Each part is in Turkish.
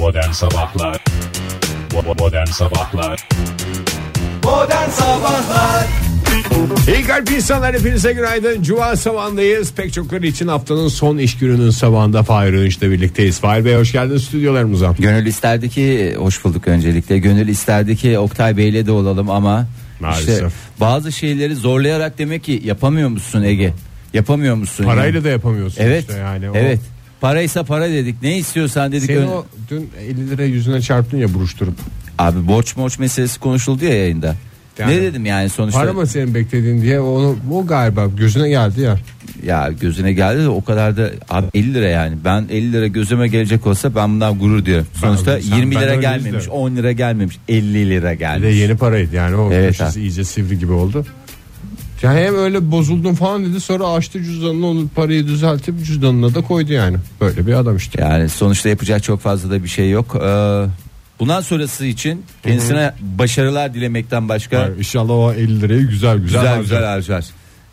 Modern Sabahlar Modern Sabahlar Modern Sabahlar İyi kalp insanlar hepinize günaydın. Cuma sabahındayız. Pek çokları için haftanın son iş gününün sabahında Fahir Öğünç'le birlikteyiz. Fahir Bey hoş geldiniz stüdyolarımıza. Gönül isterdi ki hoş bulduk öncelikle. Gönül isterdi ki Oktay Bey'le de olalım ama Maalesef. işte bazı şeyleri zorlayarak demek ki yapamıyor musun Ege? Yapamıyor musun? Parayla yani? da yapamıyorsun Evet. işte yani. O- evet. Paraysa para dedik. Ne istiyorsan dedik. Seni Ön- o dün 50 lira yüzüne çarptın ya buruşturup. Abi borç borç meselesi konuşuldu ya yayında. Yani- ne dedim yani sonuçta? Para mı senin beklediğin diye onu o galiba gözüne geldi ya. Ya gözüne geldi de o kadar da abi 50 lira yani. Ben 50 lira gözüme gelecek olsa ben bundan gurur diyorum. Sonuçta sen- 20 ben lira gelmemiş, de. 10 lira gelmemiş, 50 lira Bir de gelmiş. yeni paraydı yani o Evet, iyice sivri gibi oldu. Ya hem öyle bozuldum falan dedi sonra açtı cüzdanını onu parayı düzeltip cüzdanına da koydu yani. Böyle bir adam işte. Yani sonuçta yapacak çok fazla da bir şey yok. Ee, bundan sonrası için kendisine başarılar dilemekten başka Yani İnşallah o 50 lirayı güzel güzel, güzel harcar. güzel harcar.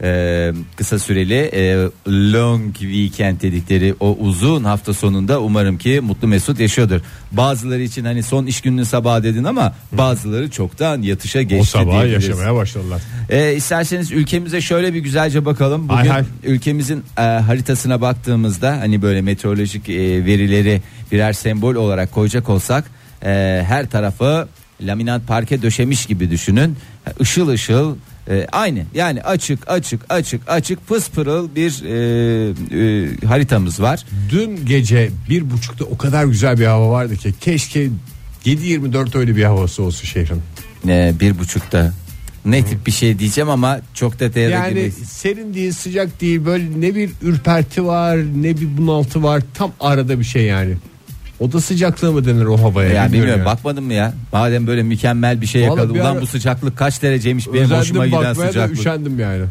Ee, kısa süreli e, long weekend dedikleri o uzun hafta sonunda umarım ki mutlu mesut yaşıyordur. Bazıları için hani son iş gününün sabahı dedin ama bazıları çoktan yatışa geçti. O sabah diyebiliriz. yaşamaya başladılar. Ee, isterseniz ülkemize şöyle bir güzelce bakalım. Bugün Hay hay. ülkemizin e, haritasına baktığımızda hani böyle meteorolojik e, verileri birer sembol olarak koyacak olsak e, her tarafı laminat parke döşemiş gibi düşünün. Işıl ışıl e, aynı yani açık açık açık açık pıspırıl bir e, e, haritamız var. Dün gece bir buçukta o kadar güzel bir hava vardı ki keşke 7-24 öyle bir havası olsun şehrin. E, bir buçukta ne tip bir şey diyeceğim ama çok da değerli Yani gibi. serin değil sıcak değil böyle ne bir ürperti var ne bir bunaltı var tam arada bir şey yani. Oda sıcaklığı mı denir o havaya? Ya bilmiyorum yani. bakmadın mı ya? Madem böyle mükemmel bir şey Vallahi yakaladı. bir Ulan ara- bu sıcaklık kaç dereceymiş benim Özendim hoşuma giden da sıcaklık. üşendim yani.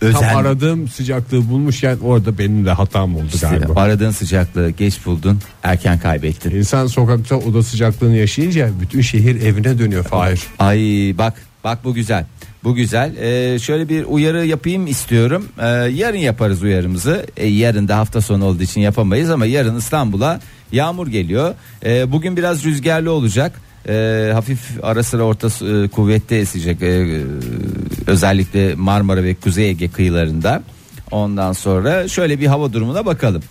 Tam Özen. aradığım sıcaklığı bulmuşken orada benim de hatam oldu İşte galiba. aradığın sıcaklığı geç buldun erken kaybettin. İnsan sokakta oda sıcaklığını yaşayınca bütün şehir evine dönüyor Fahir. Ay bak bak bu güzel. Bu güzel. Ee, şöyle bir uyarı yapayım istiyorum. Ee, yarın yaparız uyarımızı. Ee, yarın da hafta sonu olduğu için yapamayız ama yarın İstanbul'a yağmur geliyor. Ee, bugün biraz rüzgarlı olacak. Ee, hafif ara sıra orta e, kuvvette esecek. Ee, özellikle Marmara ve Kuzey Ege kıyılarında. Ondan sonra şöyle bir hava durumuna bakalım.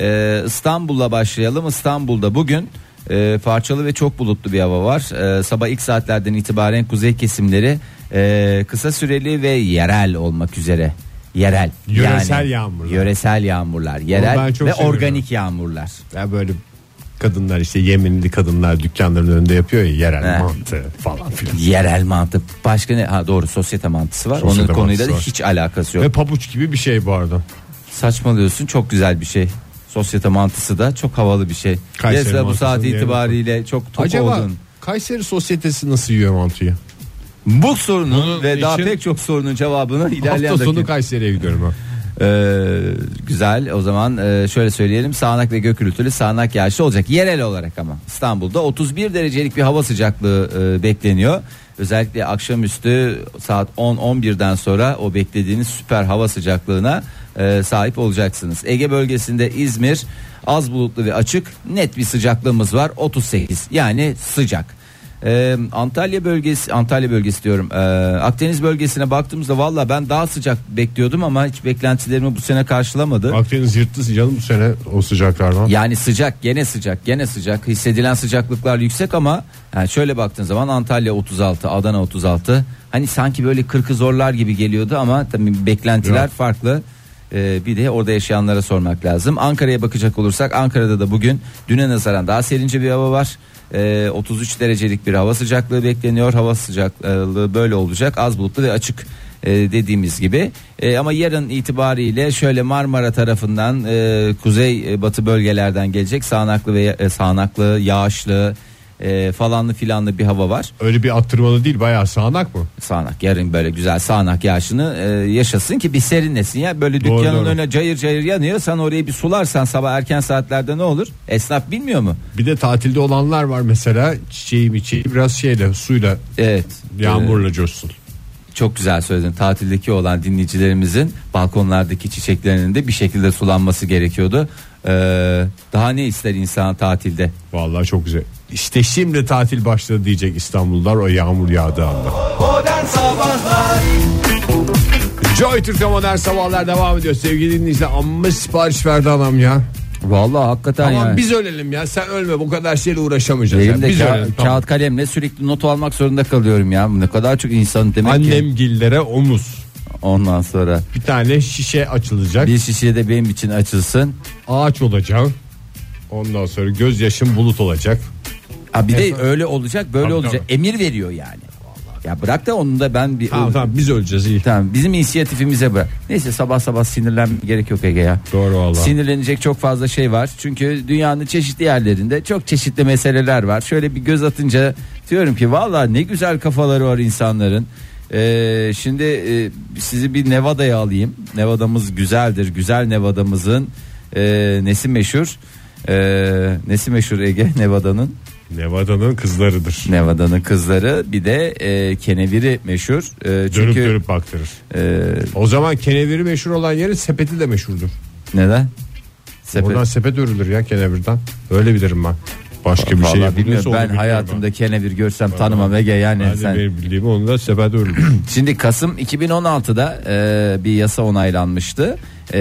Ee, İstanbul'la başlayalım. İstanbul'da bugün e, parçalı ve çok bulutlu bir hava var. E, sabah ilk saatlerden itibaren kuzey kesimleri e, kısa süreli ve yerel olmak üzere. Yerel. Yöresel yağmurlar. Yöresel yağmurlar. Yerel ve seviyorum. organik yağmurlar. Ya böyle kadınlar işte Yemenli kadınlar dükkanların önünde yapıyor ya yerel He. mantı falan filan. Yerel mantı. Başka ne? Ha doğru sosyete mantısı var. Sosyete Onun konuyla da var. hiç alakası yok. Ve pabuç gibi bir şey bu arada. Saçmalıyorsun. Çok güzel bir şey. Sosyete mantısı da çok havalı bir şey. Kayseri bu saat itibariyle çok tok Acaba oldun. Kayseri sosyetesi nasıl yiyor mantıyı? Bu sorunun Bunun ve daha için pek çok sorunun cevabını ilerleyen Hafta sonu dakika- Kayseri'ye gidiyorum ben. Ee, güzel o zaman e, şöyle söyleyelim sağanak ve gök gürültülü sağanak yağışlı olacak yerel olarak ama İstanbul'da 31 derecelik bir hava sıcaklığı e, bekleniyor. Özellikle akşamüstü saat 10-11'den sonra o beklediğiniz süper hava sıcaklığına e, sahip olacaksınız. Ege bölgesinde İzmir az bulutlu ve açık net bir sıcaklığımız var 38 yani sıcak. Ee, Antalya bölgesi Antalya bölgesi diyorum. Ee, Akdeniz bölgesine baktığımızda valla ben daha sıcak bekliyordum ama hiç beklentilerimi bu sene karşılamadı. Akdeniz yırttı canım bu sene o sıcaklardan. Yani sıcak gene sıcak gene sıcak hissedilen sıcaklıklar yüksek ama yani şöyle baktığın zaman Antalya 36 Adana 36 hani sanki böyle 40'ı zorlar gibi geliyordu ama tabii beklentiler Yok. farklı. Ee, bir de orada yaşayanlara sormak lazım. Ankara'ya bakacak olursak Ankara'da da bugün düne nazaran daha serince bir hava var. Ee, 33 derecelik bir hava sıcaklığı bekleniyor. Hava sıcaklığı böyle olacak. Az bulutlu ve açık e, dediğimiz gibi. E, ama yarın itibariyle şöyle Marmara tarafından e, kuzey batı bölgelerden gelecek sağanaklı ve e, sağanaklı, yağışlı e, falanlı filanlı bir hava var. Öyle bir attırmalı değil bayağı sağanak mı? Sağanak yarın böyle güzel sağanak yağışını e, yaşasın ki bir serinlesin ya. Böyle Doğru, dükkanın doğru. önüne cayır cayır yanıyor. Sen orayı bir sularsan sabah erken saatlerde ne olur? Esnaf bilmiyor mu? Bir de tatilde olanlar var mesela çiçeği miçeği biraz şeyle suyla Evet. yağmurla coşsun. Çok güzel söyledin. Tatildeki olan dinleyicilerimizin balkonlardaki çiçeklerinin de bir şekilde sulanması gerekiyordu. Ee, daha ne ister insan tatilde? Vallahi çok güzel. İşte şimdi tatil başladı diyecek İstanbullular o yağmur yağdığı anda. Joy Türk'te modern sabahlar devam ediyor. Sevgili dinleyiciler amma sipariş verdi adam ya. Vallahi hakikaten Tamam yani. biz ölelim ya sen ölme bu kadar şeyle uğraşamayacağız. ya. Elimde Biz ka- ölelim, tamam. kağıt kalemle sürekli not almak zorunda kalıyorum ya. Ne kadar çok insan demek ki. Annemgillere omuz. Ondan sonra Bir tane şişe açılacak. bir şişe de benim için açılsın. Ağaç olacak. Ondan sonra gözyaşım bulut olacak. Ha bir de öyle olacak böyle Tabii, olacak. Emir veriyor yani. Ya bırak da onu da ben bir Tamam tamam biz öleceğiz iyi. Tamam, bizim inisiyatifimize bırak. Neyse sabah sabah sinirlen gerek yok Ege ya. Doğru valla. Sinirlenecek çok fazla şey var. Çünkü dünyanın çeşitli yerlerinde çok çeşitli meseleler var. Şöyle bir göz atınca diyorum ki valla ne güzel kafaları var insanların. Ee, şimdi e, sizi bir Nevada'ya alayım. Nevada'mız güzeldir. Güzel Nevada'mızın e, nesi meşhur? E, nesi meşhur Ege Nevada'nın? Nevada'nın kızlarıdır. Nevada'nın kızları bir de e, keneviri meşhur. E, çünkü Dönüp dönüp baktırır. e, O zaman keneviri meşhur olan yerin sepeti de meşhurdur. neden? Sepet. Oradan sepet örülür ya kenevirden. Öyle bilirim ben. Başka bir şey Vallahi bilmiyorum. Ben hayatımda kenevir görsem tanımam Ege yani Ben sen. benim bildiğim onu da sepet örülür. Şimdi Kasım 2016'da e, bir yasa onaylanmıştı E,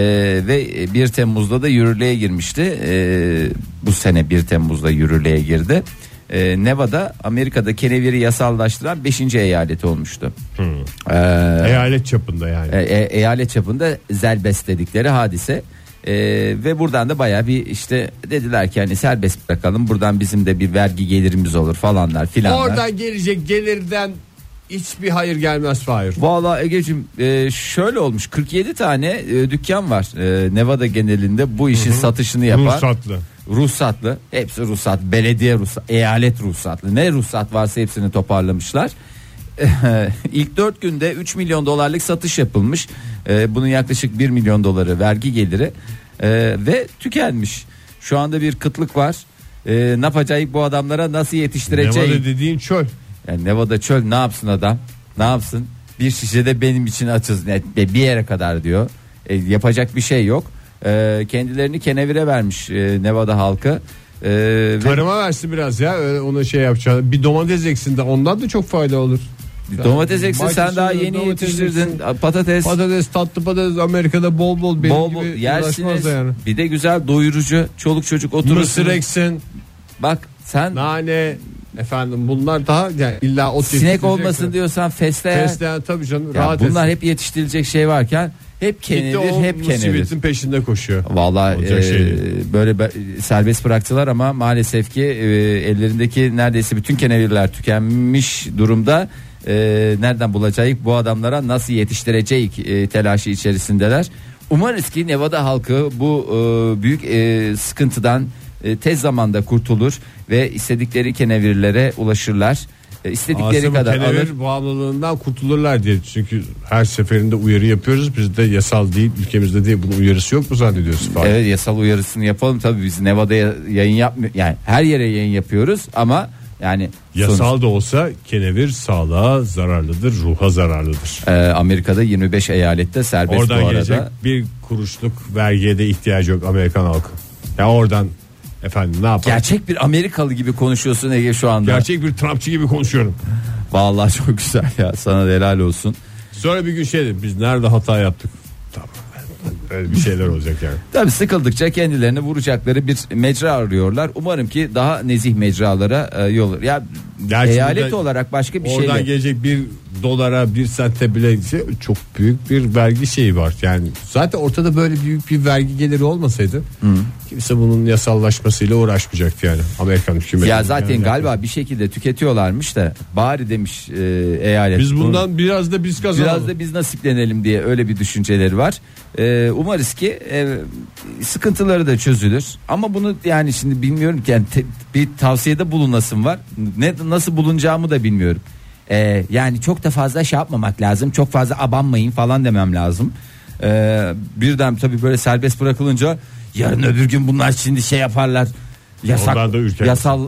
ve 1 Temmuz'da da yürürlüğe girmişti. E, bu sene 1 Temmuz'da yürürlüğe girdi. E, Nevada Amerika'da keneviri yasallaştıran 5. eyaleti olmuştu. E, Eyalet çapında yani. e, e, eyalet çapında zelbest dedikleri hadise. E, ve buradan da baya bir işte dediler ki hani serbest bırakalım buradan bizim de bir vergi gelirimiz olur falanlar filanlar. Oradan gelecek gelirden hiçbir hayır gelmez Fahir. Valla Ege'cim e, şöyle olmuş 47 tane e, dükkan var e, Nevada genelinde bu işin satışını yapan Ruhsatlı. Ruhsatlı hepsi ruhsat belediye ruhsat eyalet ruhsatlı ne ruhsat varsa hepsini toparlamışlar İlk 4 günde 3 milyon dolarlık satış yapılmış E, bunun yaklaşık 1 milyon doları vergi geliri E, ve tükenmiş şu anda bir kıtlık var E, ne yapacağız bu adamlara nasıl yetiştireceğiz Nevada dediğin çöl. yani Nevada çöl ne yapsın adam? Ne yapsın? Bir şişe de benim için açız. Bir yere kadar diyor. E, yapacak bir şey yok. E, kendilerini kenevire vermiş e, Nevada halkı. E, ve Tarıma versin biraz ya ona şey yapacağını. Bir domates eksin de ondan da çok fayda olur. domates eksin sen daha yeni yetiştirdin. eksin. Patates. Patates tatlı patates Amerika'da bol bol benim bol bol gibi yersiniz. yani. Bir de güzel doyurucu. Çoluk çocuk Mısır oturursun. eksin, Bak sen nane efendim bunlar daha yani illa ot sinek olmasın diyorsan fesleğen. Fesleğen tabii canım Ya rahat bunlar etsin. hep yetiştirilecek şey varken hep o hep musibetin peşinde koşuyor. Vallahi Olacak e, şey böyle be- serbest bıraktılar ama maalesef ki e, ellerindeki neredeyse bütün kenevirler tükenmiş durumda. E, nereden bulacağız bu adamlara nasıl yetiştirecek e, telaşı içerisindeler. Umarız ki Nevada halkı bu e, büyük e, sıkıntıdan e, tez zamanda kurtulur ve istedikleri kenevirlere ulaşırlar. E, istedikleri Aslında kadar kenevir alır. bağımlılığından kurtulurlar diye. Çünkü her seferinde uyarı yapıyoruz. Bizde yasal değil, ülkemizde değil. Bunun uyarısı yok mu zannediyorsun? Fahir? Evet yasal uyarısını yapalım tabii biz Nevada'ya yayın yapmıyor yani her yere yayın yapıyoruz ama yani Yasal da olsa kenevir sağlığa zararlıdır, ruha zararlıdır. Ee, Amerika'da 25 eyalette serbest Oradan bu arada. gelecek bir kuruşluk vergiye de ihtiyacı yok Amerikan halkı. Ya oradan efendim ne yapar? Gerçek bir Amerikalı gibi konuşuyorsun Ege şu anda. Gerçek bir Trumpçı gibi konuşuyorum. Vallahi çok güzel ya sana da helal olsun. Sonra bir gün şey dedim biz nerede hata yaptık? Tamam. Öyle bir şeyler olacak yani. Tabii sıkıldıkça kendilerini vuracakları bir mecra arıyorlar. Umarım ki daha nezih mecralara e, yol. Ya Gerçi eyalet burada- olarak başka bir Oradan şeyle gelecek bir dolara bir sente bile şey, çok büyük bir vergi şeyi var. Yani zaten ortada böyle büyük bir vergi geliri olmasaydı kimse bunun yasallaşmasıyla uğraşmayacaktı yani. Amerikan hükümeti. ya zaten Yani galiba bir şekilde tüketiyorlarmış da bari demiş e, eyalet. biz bunu- bundan biraz da biz kazanalım. Biraz da biz nasiplenelim diye öyle bir düşünceleri var. Ee, umarız ki e, sıkıntıları da çözülür. Ama bunu yani şimdi bilmiyorum ki yani te- bir tavsiyede bulunasım var. Ne nasıl bulunacağımı da bilmiyorum. Ee, yani çok da fazla şey yapmamak lazım. Çok fazla abanmayın falan demem lazım. Ee, birden tabii böyle serbest bırakılınca yarın öbür gün bunlar şimdi şey yaparlar. Yasak, yasal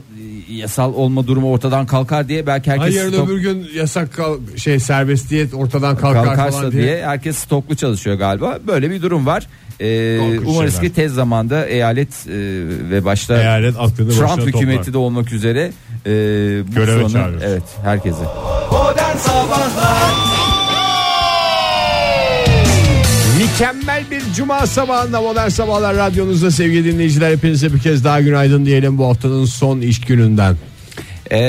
yasal olma durumu ortadan kalkar diye belki herkes Ay yarın stok- öbür gün yasak kal- şey serbestiyet ortadan kalkar kalkarsa falan diye. diye. herkes stoklu çalışıyor galiba. Böyle bir durum var. Ee, umarız şeyler. ki tez zamanda eyalet e, ve başta Eyalet aklını Trump başına hükümeti toplar. de olmak üzere e, bu Göreve sorunu- evet herkese. Modern Sabahlar Mükemmel bir cuma sabahında modern sabahlar radyonuzda sevgili dinleyiciler hepinize bir kez daha günaydın diyelim bu haftanın son iş gününden. Ee,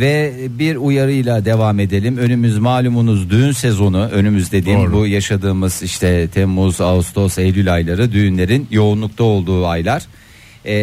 ve bir uyarıyla devam edelim. Önümüz malumunuz düğün sezonu. Önümüz dediğim Doğru. bu yaşadığımız işte Temmuz, Ağustos, Eylül ayları düğünlerin yoğunlukta olduğu aylar. Ee,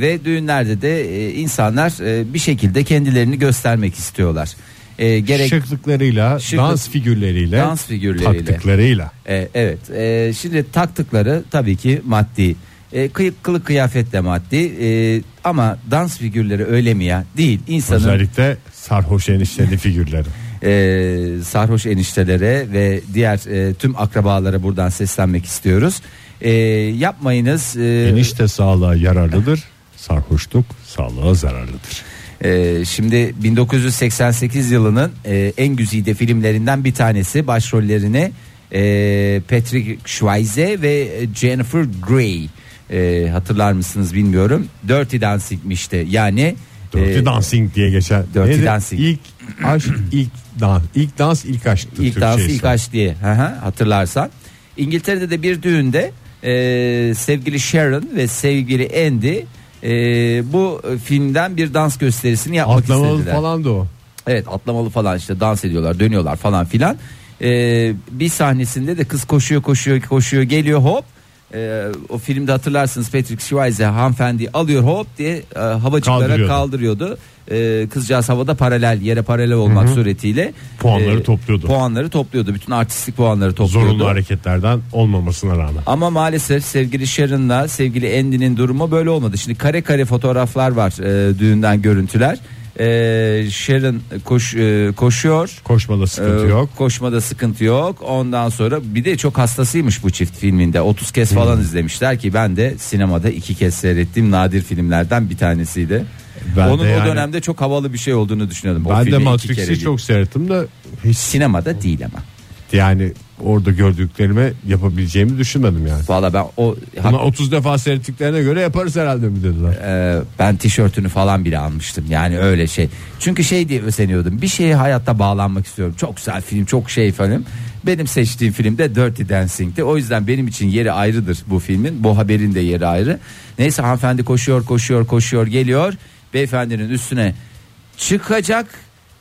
ve düğünlerde de e, insanlar e, bir şekilde kendilerini göstermek istiyorlar. Ee, gerek Şıklıklarıyla, Şıklık- dans figürleriyle, Dans figürleriyle. taktıklarıyla. E, evet. E, şimdi taktıkları tabii ki maddi. E, kıyık kılık kıyafet de maddi. E, ama dans figürleri öyle mi ya? Değil. İnsanın Özellikle sarhoş enişteli figürleri. e, sarhoş eniştelere ve diğer e, tüm akrabalara buradan seslenmek istiyoruz. E, yapmayınız. E, Enişte sağlığa yararlıdır, sarhoşluk sağlığa zararlıdır. Ee, şimdi 1988 yılının e, en güzide filmlerinden bir tanesi başrollerini e, Patrick Swayze ve Jennifer Grey e, hatırlar mısınız bilmiyorum. Dirty Dancing'mişti yani. Dirty e, Dancing diye geçer. Dirty Neydi? Dancing. İlk aşk, ilk dans, ilk dans, ilk aşktı. İlk dans Türkçesi. ilk aşk diye Hı hı, hatırlarsan. İngiltere'de de bir düğünde e, sevgili Sharon ve sevgili Andy e, bu filmden bir dans gösterisini yapmak Atlamalı istediler. falan da o. Evet atlamalı falan işte dans ediyorlar dönüyorlar falan filan. Ee, bir sahnesinde de kız koşuyor koşuyor koşuyor geliyor hop. Ee, o filmde hatırlarsınız Patrick Swayze hanımefendi alıyor hop diye e, havacıklara Kaldırıyordu. Ee, kızcağız havada paralel yere paralel olmak suretiyle Puanları e, topluyordu. Puanları topluyordu. Bütün artistik puanları topluyordu. Zorunlu hareketlerden olmamasına rağmen. Ama maalesef sevgili Sharon'la sevgili Andy'nin durumu böyle olmadı. Şimdi kare kare fotoğraflar var e, düğünden görüntüler. E, Sharon koş, e, koşuyor. Koşmada sıkıntı Ee, yok. Koşmada sıkıntı yok. Ondan sonra bir de çok hastasıymış bu çift filminde. 30 kez falan izlemişler ki ben de sinemada iki kez seyrettim. Nadir filmlerden bir tanesiydi. Ben Onun de yani- o dönemde çok havalı bir şey olduğunu düşünüyordum. O Ben de Matrix'i çok seyrettim de hiç sinemada değil ama. yani orada gördüklerime yapabileceğimi düşünmedim yani. Valla ben o Ama 30 defa seyrettiklerine göre yaparız herhalde mi dediler. Ee, ben tişörtünü falan bile almıştım. Yani öyle şey. Çünkü şey diye özeniyordum. Bir şeye hayatta bağlanmak istiyorum. Çok güzel film, çok şey film. Benim seçtiğim film de Dirty Dancing'ti. O yüzden benim için yeri ayrıdır bu filmin. Bu haberin de yeri ayrı. Neyse hanımefendi koşuyor, koşuyor, koşuyor, geliyor. Beyefendinin üstüne çıkacak.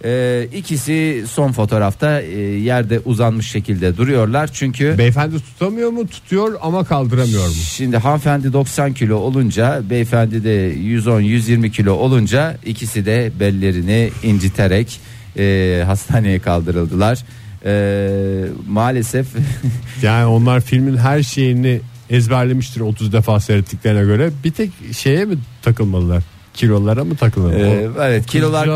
Ee, ikisi son fotoğrafta e, yerde uzanmış şekilde duruyorlar. Çünkü Beyefendi tutamıyor mu? Tutuyor ama kaldıramıyor mu? Şimdi hanımefendi 90 kilo olunca beyefendi de 110-120 kilo olunca ikisi de bellerini inciterek e, hastaneye kaldırıldılar. E, maalesef Yani onlar filmin her şeyini ezberlemiştir 30 defa seyrettiklerine göre. Bir tek şeye mi takılmalılar? Kilolara mı takılmalı? e, evet kilolar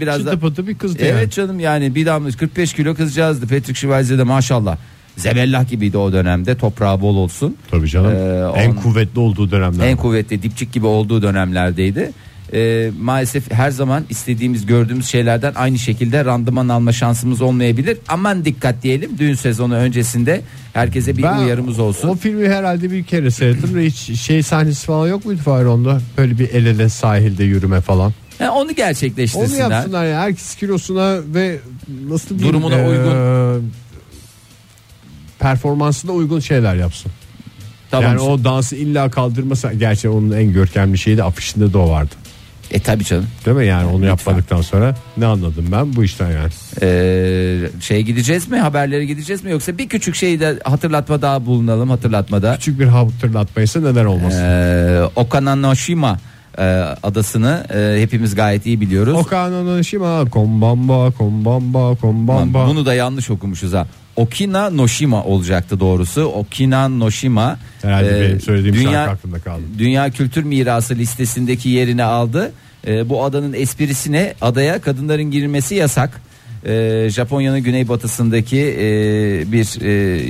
biraz da pıtı bir kızdı Evet yani. canım yani bir damla 45 kilo kızcağızdı Patrick Schweizer de maşallah zebellah gibiydi o dönemde toprağı bol olsun. Tabii canım. Ee, en on- kuvvetli olduğu dönemler. en kuvvetli dipçik gibi olduğu dönemlerdeydi. Ee, maalesef her zaman istediğimiz gördüğümüz şeylerden aynı şekilde randıman alma şansımız olmayabilir. Aman dikkat diyelim düğün sezonu öncesinde herkese bir Ben uyarımız olsun. O filmi herhalde bir kere seyrettim de hiç şey sahnesi falan yok muydu Fahir onda? Böyle bir el ele sahilde yürüme falan. Ha, onu Onu gerçekleştirsinler. yapsınlar ya. Herkes kilosuna ve nasıl diyeyim, Durumuna eee, uygun. performansına uygun şeyler yapsın. Tamam. Yani o dansı illa kaldırmasa gerçi onun en görkemli şeyi de afişinde de o vardı. E tabi canım. Değil mi yani onu Lütfen. yapmadıktan sonra ne anladım ben bu işten yani. Ee, şey gideceğiz mi haberlere gideceğiz mi yoksa bir küçük şeyi de hatırlatma daha bulunalım hatırlatmada. Küçük bir hatırlatmaysa neden olmasın. Ee, Okananoshima e, adasını e, hepimiz gayet iyi biliyoruz. Okano Shima kombamba kombamba kombamba. Bunu da yanlış okumuşuz ha. Okina Noshima olacaktı doğrusu. Okina Noshima. Herhalde e, benim söylediğim dünya, şarkı aklımda kaldı. Dünya Kültür Mirası listesindeki yerini aldı. E, bu adanın esprisine adaya kadınların girmesi yasak. E, Japonya'nın güneybatısındaki e, bir e,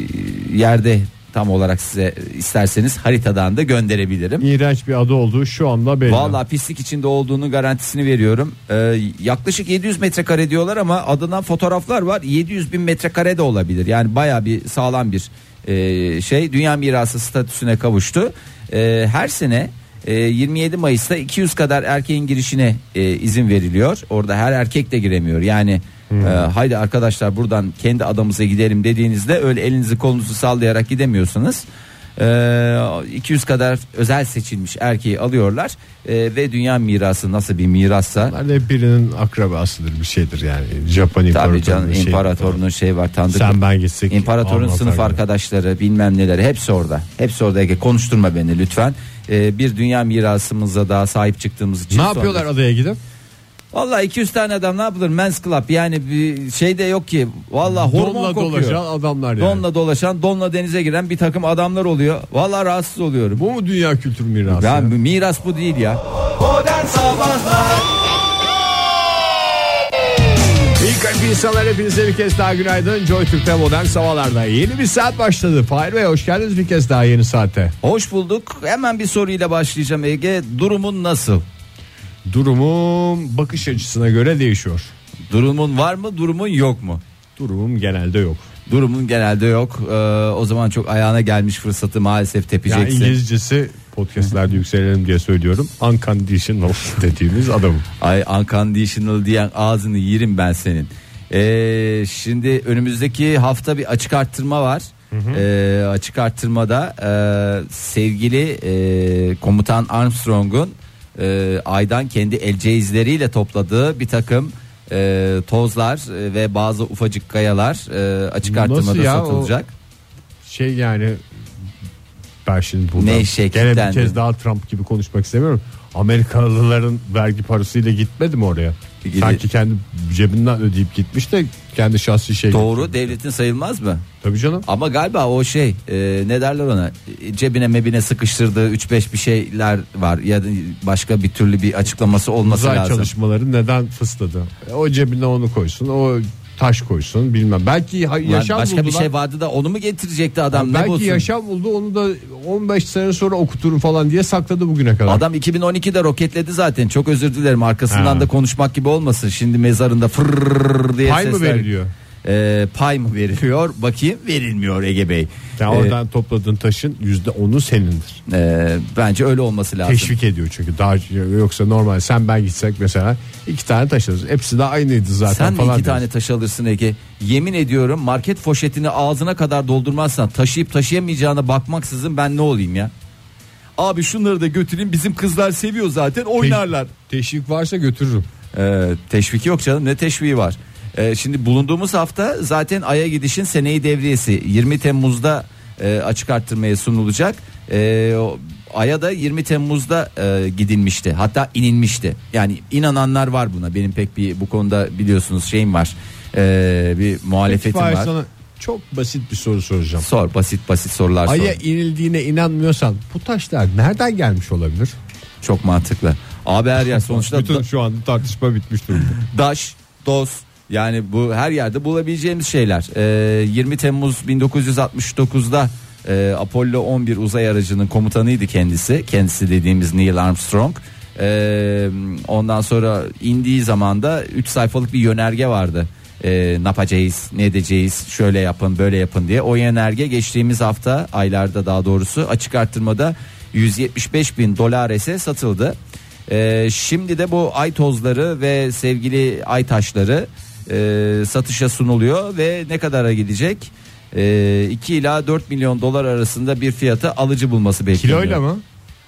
yerde tam olarak size isterseniz haritadan da gönderebilirim. İğrenç bir adı olduğu şu anda belli. Vallahi pislik içinde olduğunu garantisini veriyorum. Ee, yaklaşık 700 metrekare diyorlar ama adından fotoğraflar var. 700 bin metrekare de olabilir. Yani baya bir sağlam bir e, şey. Dünya mirası statüsüne kavuştu. E, her sene e, 27 Mayıs'ta 200 kadar erkeğin girişine e, izin veriliyor. Orada her erkek de giremiyor. Yani e, haydi arkadaşlar buradan kendi adamıza gidelim dediğinizde öyle elinizi kolunuzu sallayarak gidemiyorsunuz. Ee, 200 kadar özel seçilmiş erkeği alıyorlar Ee, ve dünya mirası nasıl bir mirassa Bunlar birinin akrabasıdır bir şeydir yani. Japon tabii imparatorluğu. canım şey- imparatorunun şey var tanıdık Sen ben gitsek. İmparatorun Alman sınıf tabii. arkadaşları bilmem neleri hepsi orada. Hepsi orada Ege konuşturma beni lütfen. Ee, bir dünya mirasımıza daha sahip çıktığımız için. Ne sonra- yapıyorlar adaya gidip? Vallahi 200 tane adam ne yapılır? Men's Club yani bir şey de yok ki. Vallahi hormon Donla kokuyor. dolaşan adamlar yani. Donla dolaşan, donla denize giren bir takım adamlar oluyor. Vallahi rahatsız oluyorum. Bu mu dünya kültür mirası? Ya miras bu değil ya. Modern Sabahlar İlk kalp insanlar hepinize bir kez daha günaydın. Joy Türk'te modern sabahlarda yeni bir saat başladı. Fahir Bey hoş geldiniz bir kez daha yeni saate. Hoş bulduk. Hemen bir soruyla başlayacağım Ege. Durumun nasıl? Durumum bakış açısına göre değişiyor. Durumun var mı, durumun yok mu? Durumum genelde yok. Durumun genelde yok. Ee, o zaman çok ayağına gelmiş fırsatı maalesef Yani tepeceksin. İngilizcesi podcastlerde yükselelim diye söylüyorum. Unconditional dediğimiz adamım. Ay unconditional diyen ağzını yerim ben senin. Ee, şimdi önümüzdeki hafta bir açık arttırma var. Ee, açık arttırmada e, sevgili e, komutan Armstrong'un e, aydan el elceizleriyle topladığı bir takım e, tozlar e, ve bazı ufacık kayalar e, açık Nasıl arttırmada ya? Satılacak. Şey yani ben şimdi buradan Ne gene bir kez daha Trump gibi konuşmak istemiyorum. Amerikalıların vergi parasıyla gitmedi mi oraya? Sanki kendi cebinden ödeyip gitmiş de kendi şahsi şey. Doğru devletin sayılmaz mı? Tabii canım. Ama galiba o şey e, ne derler ona E, cebine mebine sıkıştırdığı 3-5 bir şeyler var ya da başka bir türlü bir açıklaması olması Uzay lazım. çalışmaları neden fısladı? E, O cebine onu koysun, o taş koysun bilmem. Belki ha- Ulan yaşam başka bir buldular. şey vardı da onu mu getirecekti adam ne Belki bulsun? yaşam buldu onu da 15 sene sonra okuturum falan diye sakladı bugüne kadar. Adam 2012'de roketledi zaten çok özür dilerim arkasından Ha. da konuşmak gibi olmasın şimdi mezarında fırrrr diye Pay mı sesler. veriliyor? E, pay mı veriliyor bakayım verilmiyor Ege Bey. Yani E, oradan topladığın taşın yüzde onu senindir. e, bence öyle olması lazım. Teşvik ediyor çünkü daha yoksa normal sen ben gitsek mesela iki tane taş alırız. Hepsi de aynıydı zaten Sen falan. iki deriz. tane taş alırsın Ege? Yemin ediyorum market foşetini ağzına kadar doldurmazsan taşıyıp taşıyamayacağına bakmaksızın ben ne olayım ya? Abi şunları da götüreyim bizim kızlar seviyor zaten oynarlar. Teşvik varsa götürürüm. Ee, teşviki yok canım ne teşviği var? Ee, şimdi bulunduğumuz hafta zaten Ay'a gidişin seneyi devriyesi 20 Temmuz'da e, açık arttırmaya sunulacak. O- Ay'a da 20 Temmuz'da e, gidilmişti hatta inilmişti. Yani inananlar var buna benim pek bir bu konuda biliyorsunuz şeyim var Ee, bir muhalefetim Fahir, var. sana çok basit bir soru soracağım. Sor basit basit sorular sor. Ay'a inildiğine inanmıyorsan bu taşlar nereden gelmiş olabilir? Çok mantıklı. Abi her yer sonuçta Bütün şu anda tartışma bitmiş durumda. daş, doz yani bu her yerde bulabileceğimiz şeyler. Ee, 20 Temmuz 1969'da e, Apollo 11 uzay aracının komutanıydı kendisi. Kendisi dediğimiz Neil Armstrong. Ee, ondan sonra indiği zaman da 3 sayfalık bir yönerge vardı. Ee, ne yapacağız, ne edeceğiz, şöyle yapın, böyle yapın diye. O yönerge geçtiğimiz hafta, aylarda daha doğrusu açık arttırmada 175 bin dolarese satıldı. Ee, şimdi de bu ay tozları ve sevgili ay taşları e, satışa sunuluyor ve ne kadara gidecek? E, 2 ila 4 milyon dolar arasında bir fiyatı alıcı bulması bekleniyor. Kiloyla mı?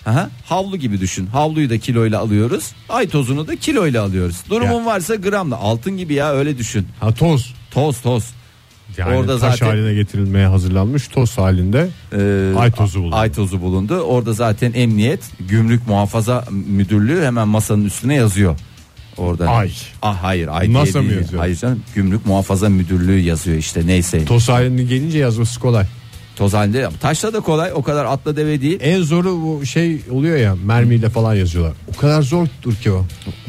Aha, havlu gibi düşün. Havluyu da kiloyla alıyoruz. Ay tozunu da kiloyla alıyoruz. Durumun Ya. varsa gramla. Altın gibi ya öyle düşün. Ha toz. Toz toz. Yani Orada taş zaten- haline getirilmeye hazırlanmış toz halinde Ee, Ay tozu bulundu. Ay tozu bulundu. Orada zaten emniyet, gümrük muhafaza müdürlüğü hemen masanın üstüne yazıyor. Orada. Ay. Ah hayır ay diye NASA mı değil. yazıyor? Hayır canım gümrük muhafaza müdürlüğü yazıyor işte neyse. toz halinde gelince yazması kolay. Toz halinde taşla da kolay o kadar atla deve değil. En zoru bu şey oluyor ya mermiyle falan yazıyorlar. O kadar zordur ki o.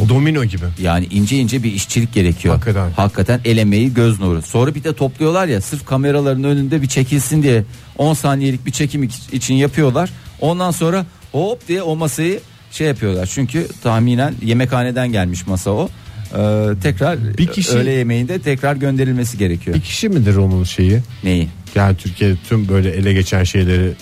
Domino gibi. Yani ince ince bir işçilik gerekiyor. Hakikaten. Hakikaten el emeği göz nuru. Sonra bir de topluyorlar ya sırf kameraların önünde bir çekilsin diye 10 saniyelik bir çekim iç- için yapıyorlar. Ondan sonra hop diye o masayı şey yapıyorlar. Çünkü tahminen yemekhaneden gelmiş masa o. Ee, tekrar Bir kişi- öğle yemeğinde tekrar gönderilmesi gerekiyor. Bir kişi midir onun şeyi? Neyi? Yani Türkiye'de tüm böyle ele geçen şeyleri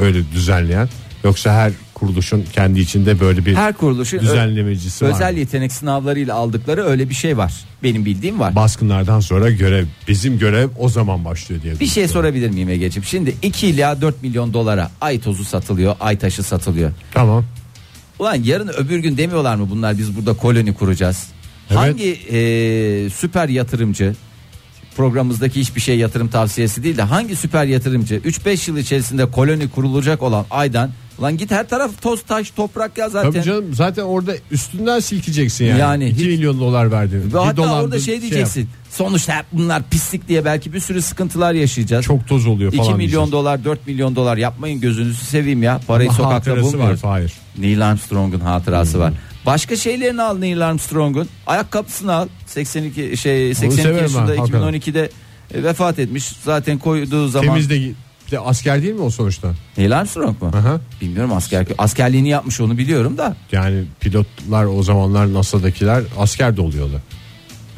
öyle düzenleyen yoksa her kuruluşun kendi içinde böyle bir Her kuruluşun ö- düzenlemecisi var. özel mı? yetenek sınavlarıyla aldıkları öyle bir şey var. Benim bildiğim var. Baskınlardan sonra görev bizim görev o zaman başlıyor diye. Bir şey sorabilir miyim Ege'ciğim? Şimdi 2 ila 4 milyon dolara ay tozu satılıyor, ay taşı satılıyor. Tamam. Ulan yarın öbür gün demiyorlar mı bunlar biz burada koloni kuracağız? Evet. Hangi e, süper yatırımcı programımızdaki hiçbir şey yatırım tavsiyesi değil de hangi süper yatırımcı 3-5 yıl içerisinde koloni kurulacak olan aydan Ulan git her taraf toz taş toprak ya zaten. Tabii canım zaten orada üstünden silkeceksin yani. Yani 2 hiç- milyon dolar verdin. Ve hatta orada şey yap. diyeceksin. Sonuçta hep bunlar pislik diye belki bir sürü sıkıntılar yaşayacağız. Çok toz oluyor 2 falan milyon diyeceğiz. dolar 4 milyon dolar yapmayın gözünüzü seveyim ya. Parayı Ama sokakta hatırası var bulmuyoruz. Fahir. Neil Armstrong'un hatırası Hmm. var. Başka şeylerini al Neil Armstrong'un. Ayakkabısını al. 82 şey 82 severim yaşında ben, hakikaten. 2012'de e, vefat etmiş. Zaten koyduğu zaman Temiz de de asker değil mi o sonuçta? Neil Armstrong mu? Aha. Bilmiyorum asker askerliğini yapmış onu biliyorum da. Yani pilotlar o zamanlar NASA'dakiler asker de oluyorlar.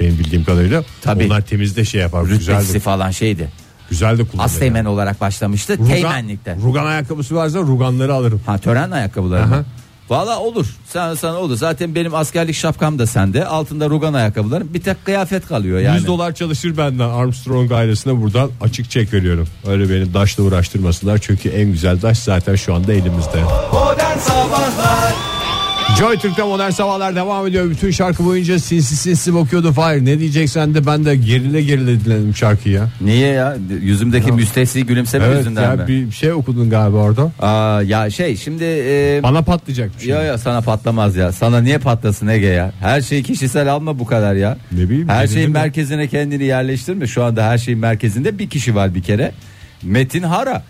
Benim bildiğim kadarıyla. Tabii. Onlar temizde şey yapar. Rütbesi falan şeydi. güzel de kullanıyor. Asteğmen olarak başlamıştı. Rugan- Teğmenlikte. Rugan ayakkabısı varsa ruganları alırım. Ha tören ayakkabıları Aha. Valla olur. Sen sana olur. Zaten benim askerlik şapkam da sende. Altında rugan ayakkabılarım. Bir tek kıyafet kalıyor yani. 100 dolar çalışır benden Armstrong ailesine buradan açık çek veriyorum. Öyle beni daşla uğraştırmasınlar çünkü en güzel daş zaten şu anda elimizde. Modern Sabahlar Joy Türk'te modern sabahlar devam ediyor. Bütün şarkı boyunca sinsi sinsi bakıyordu Fahir. Ne diyeceksen de ben de gerile gerile dinledim şarkıyı ya. Niye ya? Yüzümdeki müstesni gülümseme Evet yüzünden ya mi? bir şey okudun galiba orada. Aa, ya şey şimdi e, Bana patlayacak bir şey. ya ya sana patlamaz ya. Sana niye patlasın Ege ya? Her şeyi kişisel alma bu kadar ya. Ne bileyim, Her şeyin mi? merkezine kendini yerleştirme. Şu anda her şeyin merkezinde bir kişi var bir kere. Metin Hara.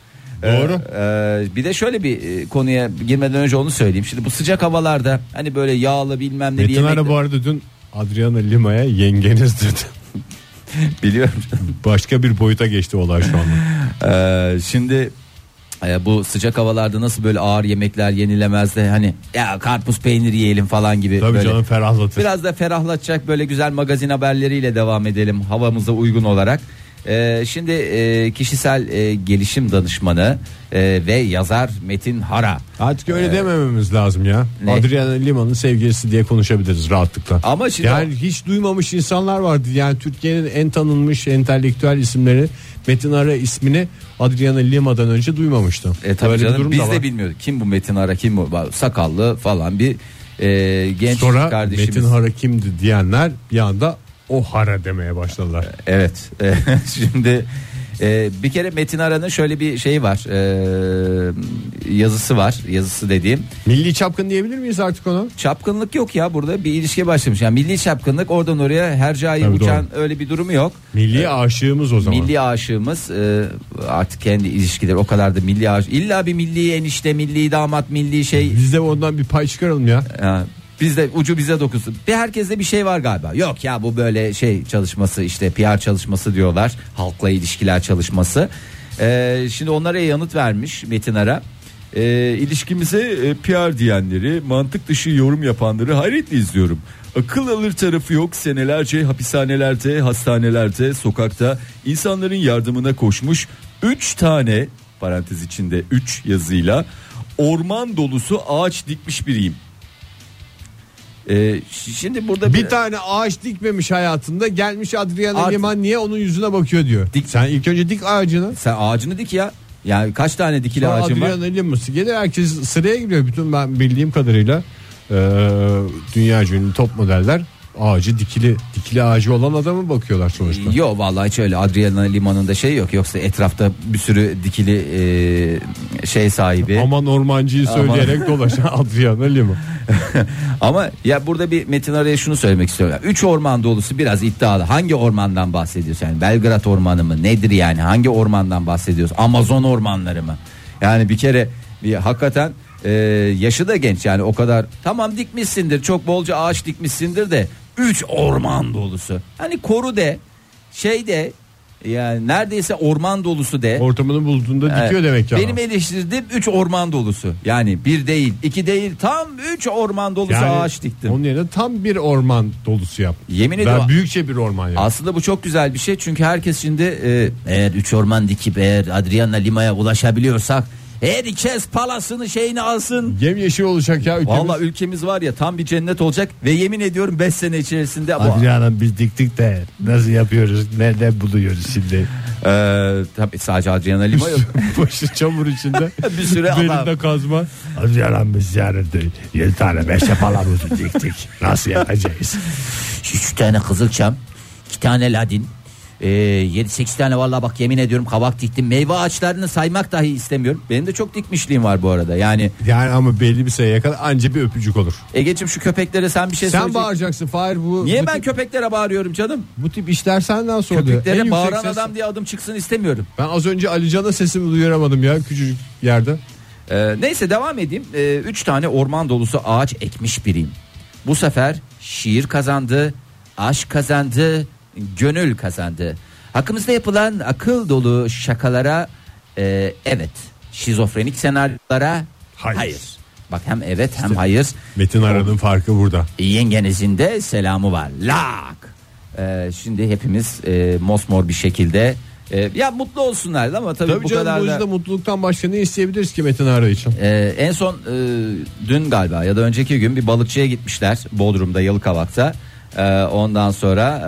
Doğru. Ee, e, bir de şöyle bir e, konuya girmeden önce onu söyleyeyim. Şimdi bu sıcak havalarda hani böyle yağlı bilmem ne bir Metin yemek Ara bu arada dün Adriana Lima'ya yengeniz dedi. biliyorum. Başka bir boyuta geçti olay şu anda. Ee, şimdi e, bu sıcak havalarda nasıl böyle ağır yemekler yenilemez de hani ya karpuz peyniri yiyelim falan gibi Tabii böyle. canım ferahlatır. Biraz da ferahlatacak böyle güzel magazin haberleriyle devam edelim havamıza uygun olarak. Ee, şimdi e, kişisel e, gelişim danışmanı e, ve yazar Metin Hara. Artık öyle demememiz lazım ya. Ne? Adriana Lima'nın sevgilisi diye konuşabiliriz rahatlıkla. Ama şimdi Yani hiç duymamış insanlar vardı. Yani Türkiye'nin en tanınmış entelektüel isimleri Metin Ara ismini Adriana Lima'dan önce duymamıştım. E tabii Böyle bir canım biz de bilmiyorduk. Kim bu Metin Hara kim bu sakallı falan bir e, genç Sonra kardeşimiz. Metin Hara kimdi diyenler bir anda o Hara demeye başladılar. Evet. E, Şimdi e, bir kere Metin Ara'nın şöyle bir şey var. E, yazısı var. Yazısı dediğim. Milli çapkın diyebilir miyiz artık ona? Çapkınlık yok ya burada bir ilişki başlamış. Yani milli çapkınlık oradan oraya hercai Tabii uçan öyle bir durumu yok. Milli aşığımız o zaman. Milli aşığımız e, artık kendi ilişkileri o kadar da milli aşık. İlla bir milli enişte, milli damat, milli şey. Biz de ondan bir pay çıkaralım ya. Ha, biz de ucu bize dokusun. Bir herkeste bir şey var galiba. Yok ya bu böyle şey çalışması işte PR çalışması diyorlar. Halkla ilişkiler çalışması. Ee, şimdi onlara yanıt vermiş Metin Ara. Ee, ilişkimize e, PR diyenleri, mantık dışı yorum yapanları hayretle izliyorum. Akıl alır tarafı yok senelerce hapishanelerde, hastanelerde, sokakta insanların yardımına koşmuş 3 tane parantez içinde 3 yazıyla orman dolusu ağaç dikmiş biriyim. Ee, şimdi burada Bir tane ağaç dikmemiş hayatında gelmiş Adriana Artık- Lima niye onun yüzüne bakıyor diyor. Dik- Sen ilk önce dik ağacını. sen ağacını dik ya. Yani kaç tane dikili Sonra ağacın var? Adriana Lima'sı gelir herkes sıraya giriyor. Bütün ben bildiğim kadarıyla e, dünya ünlü top modeller ağacı dikili dikili ağacı olan adamı bakıyorlar sonuçta. Yok vallahi hiç öyle Adriana Limanı'nda şey yok yoksa etrafta bir sürü dikili e, şey sahibi. Aman ormancıyı Aman. söyleyerek dolaşan Adriana Lima. Ama ya burada bir Metin Araya şunu söylemek istiyorum. Üç orman dolusu biraz iddialı. Hangi ormandan bahsediyorsun? Yani Belgrad ormanı mı? Nedir yani? Hangi ormandan bahsediyorsun? Amazon ormanları mı? Yani bir kere bir hakikaten Ee, yaşı da genç yani o kadar tamam dikmişsindir çok bolca ağaç dikmişsindir de 3 orman dolusu. Hani koru de şey de yani neredeyse orman dolusu de. Ortamını bulduğunda dikiyor Evet. demek ki. Benim eleştirdiğim 3 orman dolusu. Yani bir değil, iki değil, tam 3 orman dolusu Yani ağaç diktim. Onun yerine tam bir orman dolusu yap. Yemin Ben ediyorum. büyükçe bir orman yap. Aslında bu çok güzel bir şey çünkü herkes şimdi e, eğer 3 orman dikip eğer Adriana Lima'ya ulaşabiliyorsak herkes palasını şeyini alsın. Yemyeşil olacak ya ülkemiz. Valla ülkemiz var ya tam bir cennet olacak ve yemin ediyorum 5 sene içerisinde bu Adriana biz diktik de nasıl yapıyoruz nerede buluyoruz şimdi Ee, tabii sadece Adriana Lima yok. Başı çamur içinde. bir süre adam. Kazma. Adriana biz yarın 7 tane meşe palamızı diktik nasıl yapacağız 3 tane kızılçam, 2 tane ladin, e, 7-8 tane valla bak yemin ediyorum kabak diktim. Meyve ağaçlarını saymak dahi istemiyorum. Benim de çok dikmişliğim var bu arada. Yani Yani ama belli bir sayıya kadar anca bir öpücük olur. Ege'cim şu köpeklere sen bir şey Sen söyleyecek. bağıracaksın Fahir bu. Niye bu ben tip, köpeklere bağırıyorum canım? bu tip işler senden sonra oluyor. En Köpeklere yüksek bağıran ses- adam diye adım çıksın istemiyorum. Ben az önce Ali Can'a sesimi duyuramadım ya küçücük yerde. Ee, neyse devam edeyim. Ee, üç tane orman dolusu ağaç ekmiş biriyim. Bu sefer şiir kazandı, aşk kazandı, gönül kazandı. Hakkımızda yapılan akıl dolu şakalara e, evet, şizofrenik senaryolara hayır. Hayır. Bak hem evet hem hayır. Metin Aran'ın farkı burada. Yengenizin de selamı var. Lak. Ee, şimdi hepimiz e, mosmor bir şekilde e, ya mutlu olsunlar ama tabii, Tabii bu canım kadar bu da yüzden mutluluktan başka ne isteyebiliriz ki Metin Ara için? Ee, en son e, dün galiba ya da önceki gün bir balıkçıya gitmişler Bodrum'da Yalıkavak'ta. Ee, ondan sonra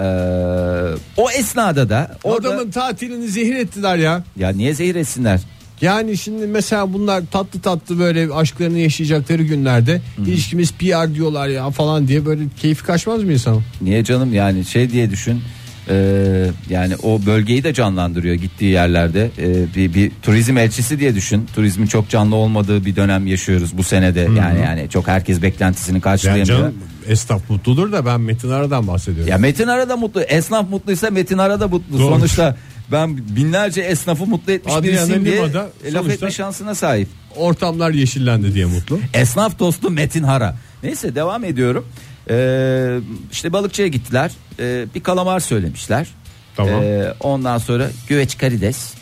e, o esnada da orada Adamın tatilini zehir ettiler ya. ya niye zehir etsinler? Yani şimdi mesela bunlar tatlı tatlı böyle aşklarını yaşayacakları günlerde ilişkimiz PR diyorlar ya falan diye böyle keyfi kaçmaz mı insan? Niye canım yani şey diye düşün. Ee, yani o bölgeyi de canlandırıyor gittiği yerlerde Ee, bir, bir turizm elçisi diye düşün turizmin çok canlı olmadığı bir dönem yaşıyoruz bu senede yani yani çok herkes beklentisini Yani karşılayamıyor. canım esnaf mutludur da ben Metin Ara'dan bahsediyorum. Ya Metin Ara da mutlu. Esnaf mutluysa Metin Ara da mutlu. Doğru. Sonuçta ben binlerce esnafı mutlu etmiş Adriana birisiyim diye Lima'da e, laf sonuçta- etme şansına sahip. Ortamlar yeşillendi diye mutlu. Esnaf dostu Metin Hara. Neyse devam ediyorum. Ee, işte balıkçıya gittiler. Ee, bir kalamar söylemişler. Tamam. Ee, ondan sonra güveç karides.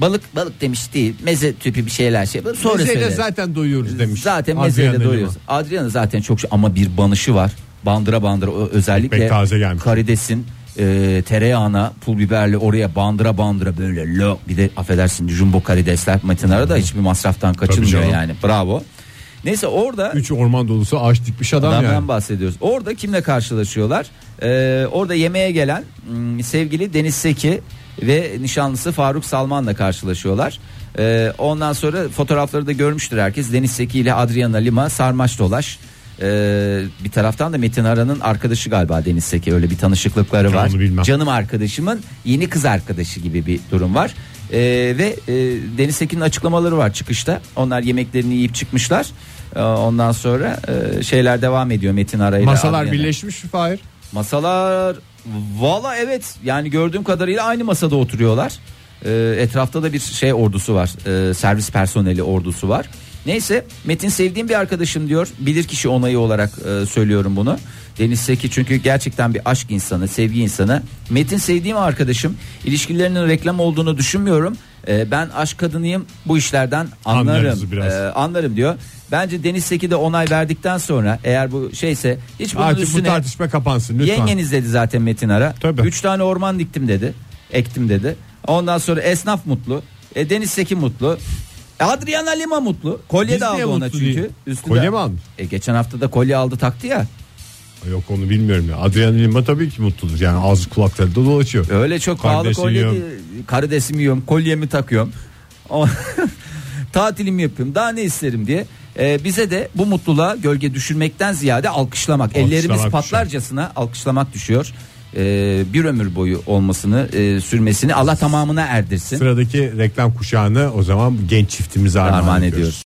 Balık balık demiş değil. Meze tipi bir şeyler şey. Sonra Mezeyle söyle. zaten doyuyoruz demiş. Zaten mezeyle doyuyoruz. Adriana zaten çok ama bir banışı var. Bandıra bandıra özellikle taze gelmiş. karidesin e, tereyağına pul biberli oraya bandıra bandıra böyle lo bir de affedersin jumbo karidesler matinara da hiçbir masraftan kaçınmıyor yani bravo. Neyse orada Üç orman dolusu ağaç dikmiş adam adamdan yani. bahsediyoruz. Orada kimle karşılaşıyorlar? Ee, orada yemeğe gelen hmm, sevgili Deniz Seki ve nişanlısı Faruk Salman'la karşılaşıyorlar. Ee, ondan sonra fotoğrafları da görmüştür herkes. Deniz Seki ile Adriana Lima sarmaş dolaş. Ee, bir taraftan da Metin Aran'ın arkadaşı galiba Deniz Seki öyle bir tanışıklıkları var. onu bilmem. Canım arkadaşımın yeni kız arkadaşı gibi bir durum var. Ee, ve e, Deniz Sekin'in açıklamaları var çıkışta. Onlar yemeklerini yiyip çıkmışlar. Ee, ondan sonra e, şeyler devam ediyor Metin Arayla. Masalar Adriana. birleşmiş mi Fahir? Masalar valla evet yani gördüğüm kadarıyla aynı masada oturuyorlar. Ee, etrafta da bir şey ordusu var. Ee, servis personeli ordusu var. Neyse Metin sevdiğim bir arkadaşım diyor. Bilir kişi onayı olarak e, söylüyorum bunu. Deniz Seki çünkü gerçekten bir aşk insanı, sevgi insanı. Metin sevdiğim arkadaşım. İlişkilerinin reklam olduğunu düşünmüyorum. Ee, ben aşk kadınıyım. Bu işlerden anlarım. Ee, anlarım diyor. Bence Deniz Seki de onay verdikten sonra eğer bu şeyse hiç bunun Artık bu üstüne tartışma kapansın lütfen. Yengeniz dedi zaten Metin Ara. Tabii. Üç tane orman diktim dedi. Ektim dedi. Ondan sonra esnaf mutlu. E, Deniz Seki mutlu. E, Adriana Lima mutlu. Kolye Biz de niye aldı ona mutlu çünkü. değil? Üstünde- Kolye mi almış? E, geçen hafta da kolye aldı taktı ya. Yok onu bilmiyorum ya. Adriana Lima tabii ki mutludur. Yani ağzı kulakları da dolaşıyor. Öyle çok pahalı kolye yiyorum. değil. Karidesimi yiyorum. Kolyemi takıyorum. O- Tatilimi yapıyorum. Daha ne isterim diye. E, bize de bu mutluluğa gölge düşürmekten ziyade alkışlamak. Ellerimiz Alkışlamak patlarcasına alkışlamak düşüyor. E, bir ömür boyu olmasını e, sürmesini Allah tamamına erdirsin. Sıradaki reklam kuşağını o zaman genç çiftimize armağan, Armağan ediyoruz. ediyoruz.